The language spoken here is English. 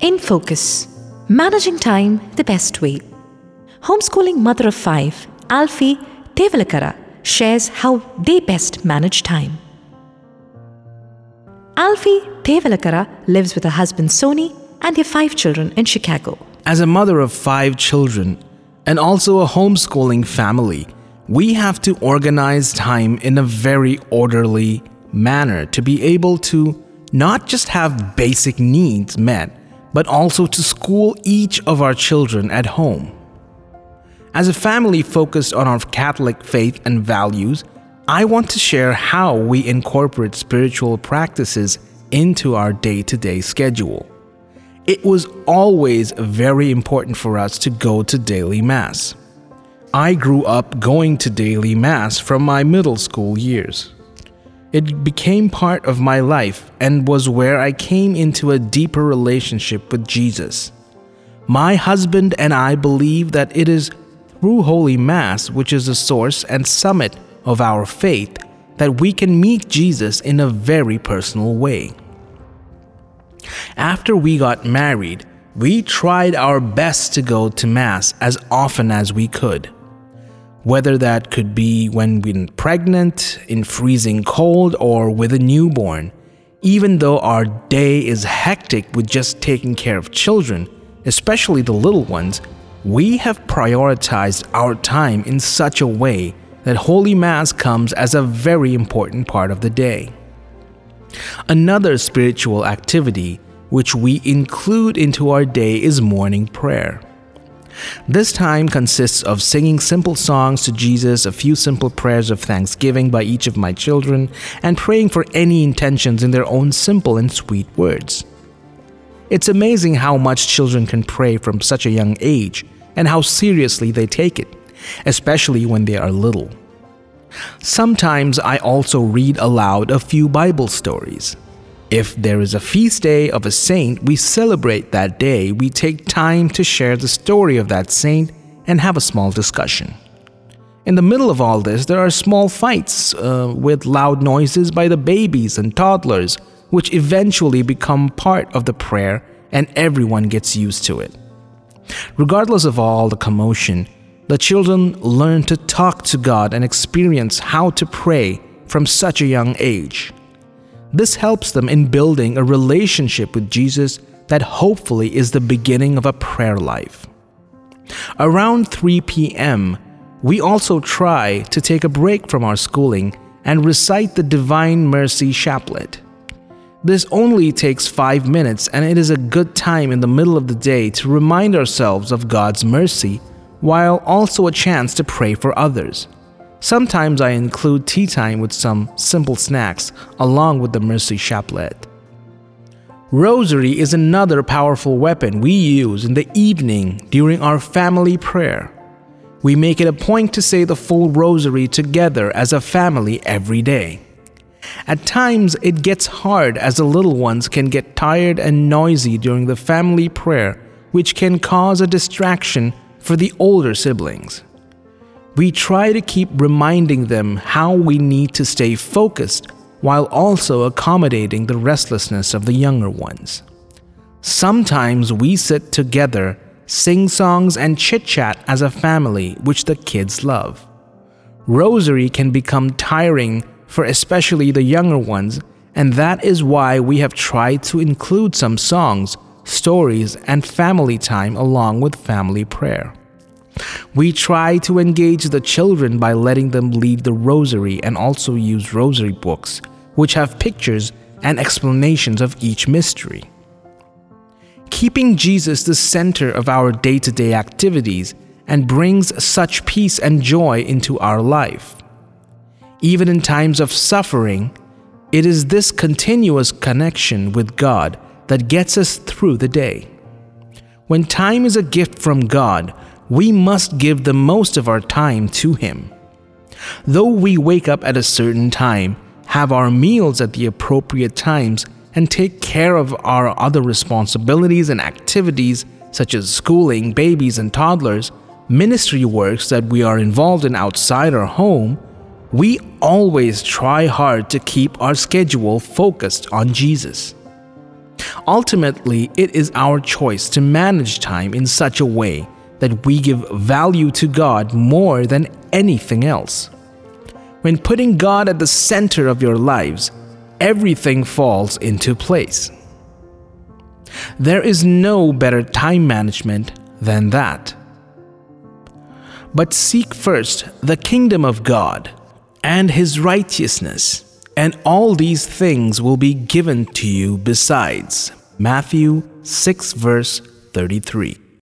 In Focus Managing Time the Best Way. Homeschooling mother of five, Alfie Tevalakara, shares how they best manage time. Alfie Tevalakara lives with her husband Sony and their five children in Chicago. As a mother of five children and also a homeschooling family, we have to organize time in a very orderly manner to be able to not just have basic needs met, but also to school each of our children at home. As a family focused on our Catholic faith and values, I want to share how we incorporate spiritual practices into our day to day schedule. It was always very important for us to go to daily Mass. I grew up going to daily Mass from my middle school years. It became part of my life and was where I came into a deeper relationship with Jesus. My husband and I believe that it is through Holy Mass, which is the source and summit of our faith, that we can meet Jesus in a very personal way. After we got married, we tried our best to go to Mass as often as we could whether that could be when we're pregnant, in freezing cold, or with a newborn. Even though our day is hectic with just taking care of children, especially the little ones, we have prioritized our time in such a way that Holy Mass comes as a very important part of the day. Another spiritual activity which we include into our day is morning prayer. This time consists of singing simple songs to Jesus, a few simple prayers of thanksgiving by each of my children, and praying for any intentions in their own simple and sweet words. It's amazing how much children can pray from such a young age and how seriously they take it, especially when they are little. Sometimes I also read aloud a few Bible stories. If there is a feast day of a saint, we celebrate that day. We take time to share the story of that saint and have a small discussion. In the middle of all this, there are small fights uh, with loud noises by the babies and toddlers, which eventually become part of the prayer and everyone gets used to it. Regardless of all the commotion, the children learn to talk to God and experience how to pray from such a young age. This helps them in building a relationship with Jesus that hopefully is the beginning of a prayer life. Around 3 p.m., we also try to take a break from our schooling and recite the Divine Mercy Chaplet. This only takes five minutes, and it is a good time in the middle of the day to remind ourselves of God's mercy, while also a chance to pray for others. Sometimes I include tea time with some simple snacks along with the Mercy Chaplet. Rosary is another powerful weapon we use in the evening during our family prayer. We make it a point to say the full rosary together as a family every day. At times, it gets hard as the little ones can get tired and noisy during the family prayer, which can cause a distraction for the older siblings we try to keep reminding them how we need to stay focused while also accommodating the restlessness of the younger ones. Sometimes we sit together, sing songs, and chit chat as a family, which the kids love. Rosary can become tiring for especially the younger ones, and that is why we have tried to include some songs, stories, and family time along with family prayer. We try to engage the children by letting them lead the rosary and also use rosary books, which have pictures and explanations of each mystery. Keeping Jesus the center of our day to day activities and brings such peace and joy into our life. Even in times of suffering, it is this continuous connection with God that gets us through the day. When time is a gift from God, we must give the most of our time to Him. Though we wake up at a certain time, have our meals at the appropriate times, and take care of our other responsibilities and activities such as schooling babies and toddlers, ministry works that we are involved in outside our home, we always try hard to keep our schedule focused on Jesus. Ultimately, it is our choice to manage time in such a way that we give value to God more than anything else. When putting God at the center of your lives, everything falls into place. There is no better time management than that. But seek first the kingdom of God and his righteousness, and all these things will be given to you besides. Matthew 6, verse 33.